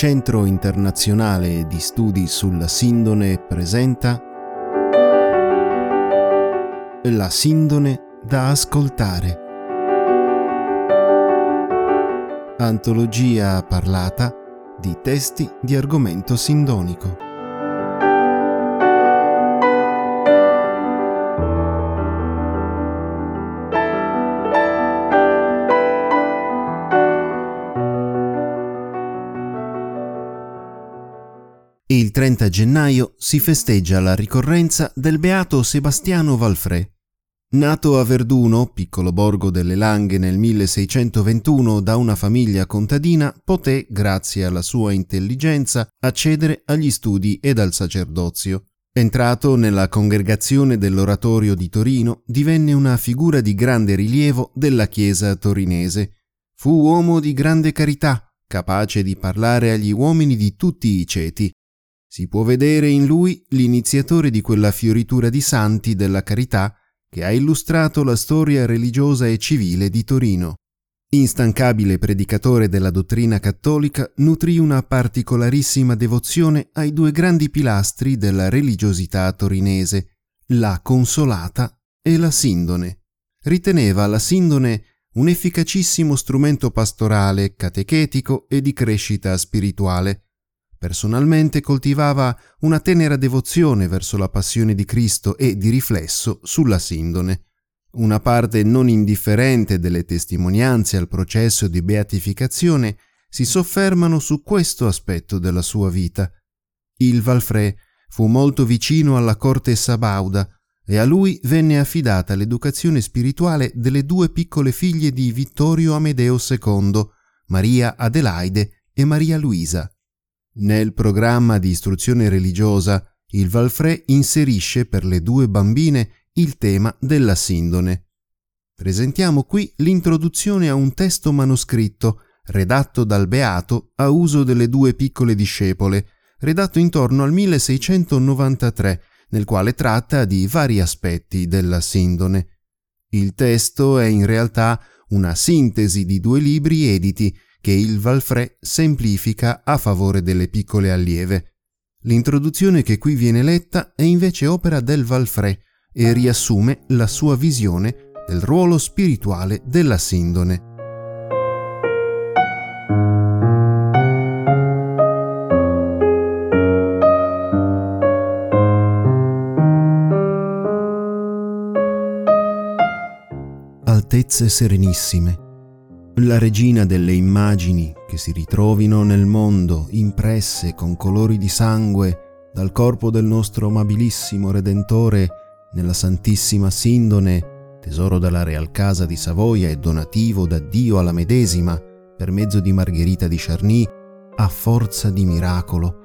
Centro Internazionale di Studi sulla Sindone presenta La Sindone da ascoltare. Antologia parlata di testi di argomento sindonico. Il 30 gennaio si festeggia la ricorrenza del beato Sebastiano Valfrè. Nato a Verduno, piccolo borgo delle Langhe nel 1621 da una famiglia contadina, poté, grazie alla sua intelligenza, accedere agli studi ed al sacerdozio. Entrato nella congregazione dell'oratorio di Torino, divenne una figura di grande rilievo della Chiesa torinese. Fu uomo di grande carità, capace di parlare agli uomini di tutti i ceti, si può vedere in lui l'iniziatore di quella fioritura di santi della carità che ha illustrato la storia religiosa e civile di Torino. Instancabile predicatore della dottrina cattolica, nutrì una particolarissima devozione ai due grandi pilastri della religiosità torinese, la Consolata e la Sindone. Riteneva la Sindone un efficacissimo strumento pastorale, catechetico e di crescita spirituale, Personalmente coltivava una tenera devozione verso la passione di Cristo e, di riflesso, sulla sindone. Una parte non indifferente delle testimonianze al processo di beatificazione si soffermano su questo aspetto della sua vita. Il Valfrè fu molto vicino alla corte sabauda e a lui venne affidata l'educazione spirituale delle due piccole figlie di Vittorio Amedeo II, Maria Adelaide e Maria Luisa. Nel programma di istruzione religiosa, il Valfrè inserisce per le due bambine il tema della sindone. Presentiamo qui l'introduzione a un testo manoscritto redatto dal Beato a uso delle due piccole discepole, redatto intorno al 1693, nel quale tratta di vari aspetti della sindone. Il testo è in realtà una sintesi di due libri editi che il Valfrè semplifica a favore delle piccole allieve. L'introduzione che qui viene letta è invece opera del Valfrè e riassume la sua visione del ruolo spirituale della sindone. Altezze serenissime la regina delle immagini che si ritrovino nel mondo impresse con colori di sangue dal corpo del nostro amabilissimo Redentore nella Santissima Sindone, tesoro della Real Casa di Savoia e donativo da Dio alla medesima per mezzo di Margherita di Charny, a forza di miracolo,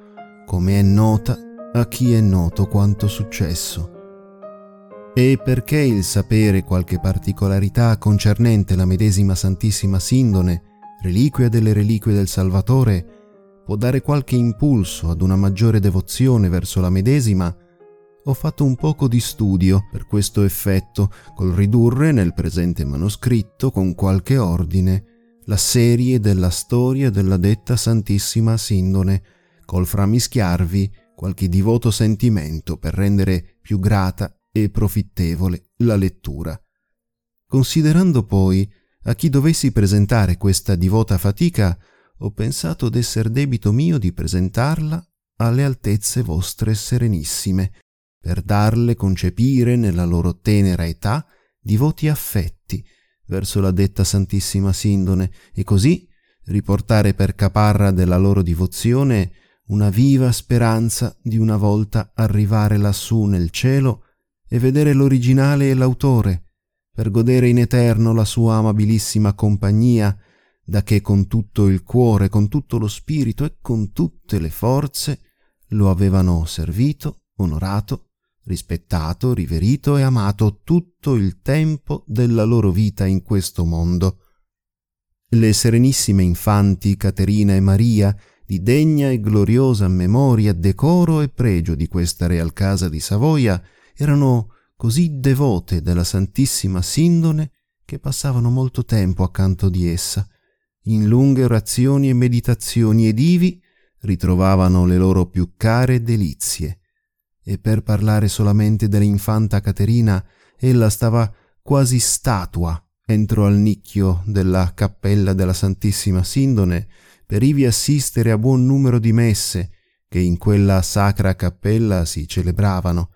come è nota a chi è noto quanto successo e perché il sapere qualche particolarità concernente la medesima Santissima Sindone, reliquia delle reliquie del Salvatore, può dare qualche impulso ad una maggiore devozione verso la medesima, ho fatto un poco di studio per questo effetto, col ridurre nel presente manoscritto con qualche ordine la serie della storia della detta Santissima Sindone, col framischiarvi qualche divoto sentimento per rendere più grata e profittevole la lettura. Considerando poi a chi dovessi presentare questa divota fatica, ho pensato d'esser debito mio di presentarla alle altezze vostre serenissime, per darle concepire nella loro tenera età divoti affetti verso la detta Santissima Sindone e così riportare per caparra della loro divozione una viva speranza di una volta arrivare lassù nel cielo e vedere l'originale e l'autore, per godere in eterno la sua amabilissima compagnia, da che con tutto il cuore, con tutto lo spirito e con tutte le forze lo avevano servito, onorato, rispettato, riverito e amato tutto il tempo della loro vita in questo mondo. Le serenissime infanti Caterina e Maria, di degna e gloriosa memoria, decoro e pregio di questa real casa di Savoia, erano così devote della Santissima Sindone che passavano molto tempo accanto di essa, in lunghe orazioni e meditazioni ed ivi ritrovavano le loro più care delizie. E per parlare solamente dell'infanta Caterina, ella stava quasi statua entro al nicchio della cappella della Santissima Sindone per ivi assistere a buon numero di messe che in quella sacra cappella si celebravano,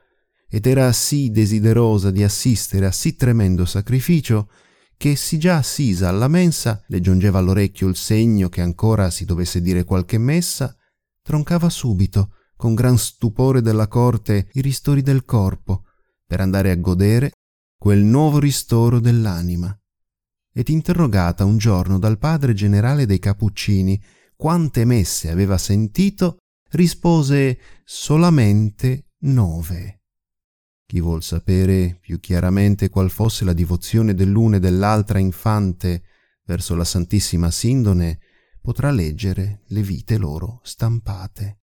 ed era sì desiderosa di assistere a sì tremendo sacrificio che si già assisa alla mensa le giungeva all'orecchio il segno che ancora si dovesse dire qualche messa, troncava subito, con gran stupore della corte, i ristori del corpo, per andare a godere quel nuovo ristoro dell'anima. Ed interrogata un giorno dal padre generale dei Cappuccini quante messe aveva sentito, rispose solamente nove. Chi vuol sapere più chiaramente qual fosse la divozione dell'una e dell'altra infante verso la Santissima Sindone, potrà leggere le vite loro stampate.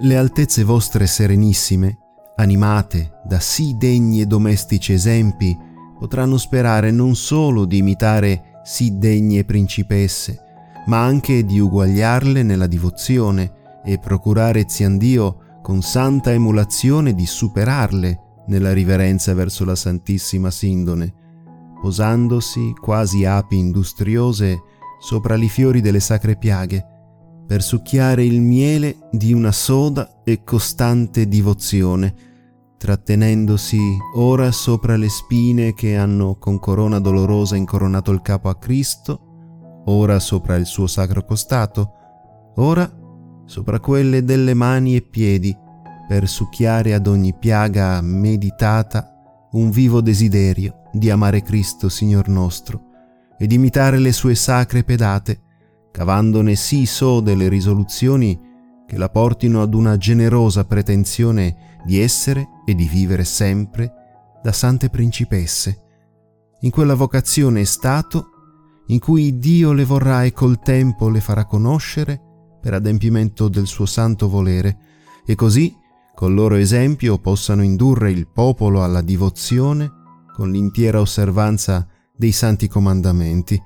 Le altezze vostre serenissime, animate da sì degni e domestici esempi, potranno sperare non solo di imitare sì degne principesse, ma anche di uguagliarle nella divozione e procurare Dio con santa emulazione di superarle nella riverenza verso la Santissima Sindone, posandosi quasi api industriose sopra li fiori delle sacre piaghe, per succhiare il miele di una soda e costante divozione, trattenendosi ora sopra le spine che hanno con corona dolorosa incoronato il capo a Cristo, ora sopra il suo sacro costato, ora sopra quelle delle mani e piedi, per succhiare ad ogni piaga meditata un vivo desiderio di amare Cristo Signor nostro ed imitare le sue sacre pedate, cavandone sì so delle risoluzioni che la portino ad una generosa pretensione di essere e di vivere sempre da sante principesse, in quella vocazione e stato in cui Dio le vorrà e col tempo le farà conoscere per adempimento del suo santo volere, e così col loro esempio possano indurre il popolo alla divozione con l'intera osservanza dei santi comandamenti,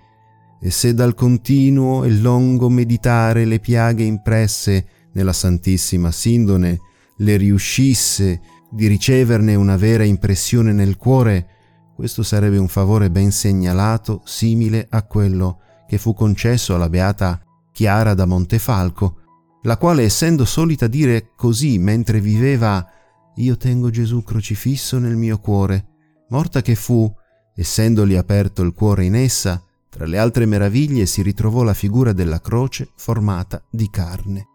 e se dal continuo e lungo meditare le piaghe impresse nella Santissima Sindone le riuscisse di riceverne una vera impressione nel cuore, questo sarebbe un favore ben segnalato, simile a quello che fu concesso alla beata Chiara da Montefalco, la quale essendo solita dire così mentre viveva io tengo Gesù crocifisso nel mio cuore, morta che fu, essendoli aperto il cuore in essa, tra le altre meraviglie si ritrovò la figura della croce formata di carne.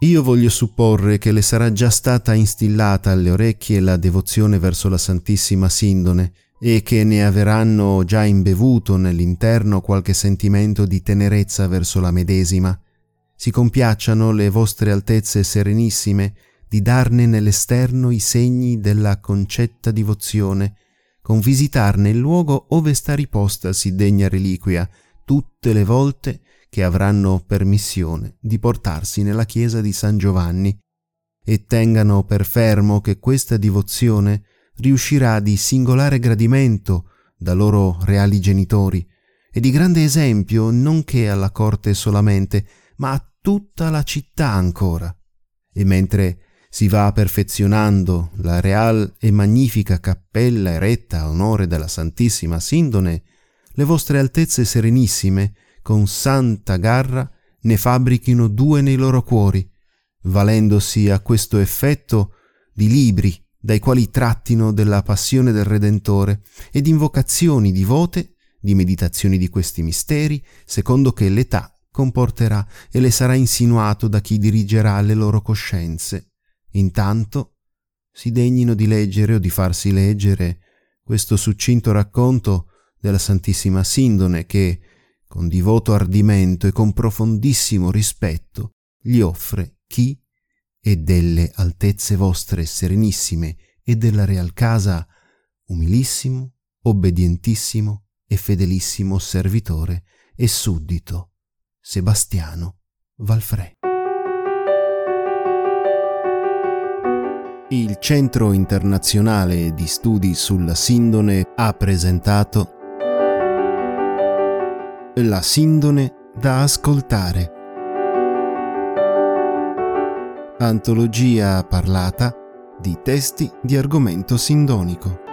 Io voglio supporre che le sarà già stata instillata alle orecchie la devozione verso la Santissima Sindone e che ne avranno già imbevuto nell'interno qualche sentimento di tenerezza verso la medesima. Si compiacciano le vostre altezze serenissime di darne nell'esterno i segni della concetta divozione, con visitarne il luogo ove sta riposta sì degna reliquia tutte le volte che avranno permissione di portarsi nella chiesa di San Giovanni e tengano per fermo che questa divozione riuscirà di singolare gradimento da loro reali genitori e di grande esempio non che alla corte solamente, ma a tutta la città ancora. E mentre si va perfezionando la real e magnifica cappella eretta a onore della Santissima Sindone, le vostre altezze serenissime, con santa garra, ne fabbrichino due nei loro cuori, valendosi a questo effetto di libri dai quali trattino della passione del Redentore e di invocazioni divote, di meditazioni di questi misteri, secondo che l'età comporterà e le sarà insinuato da chi dirigerà le loro coscienze. Intanto si degnino di leggere o di farsi leggere questo succinto racconto della Santissima Sindone che, con divoto ardimento e con profondissimo rispetto, gli offre chi è delle altezze vostre serenissime e della real casa umilissimo obbedientissimo e fedelissimo servitore e suddito Sebastiano Valfrè. Il Centro internazionale di studi sulla sindone ha presentato La sindone da ascoltare. Antologia parlata di testi di argomento sindonico.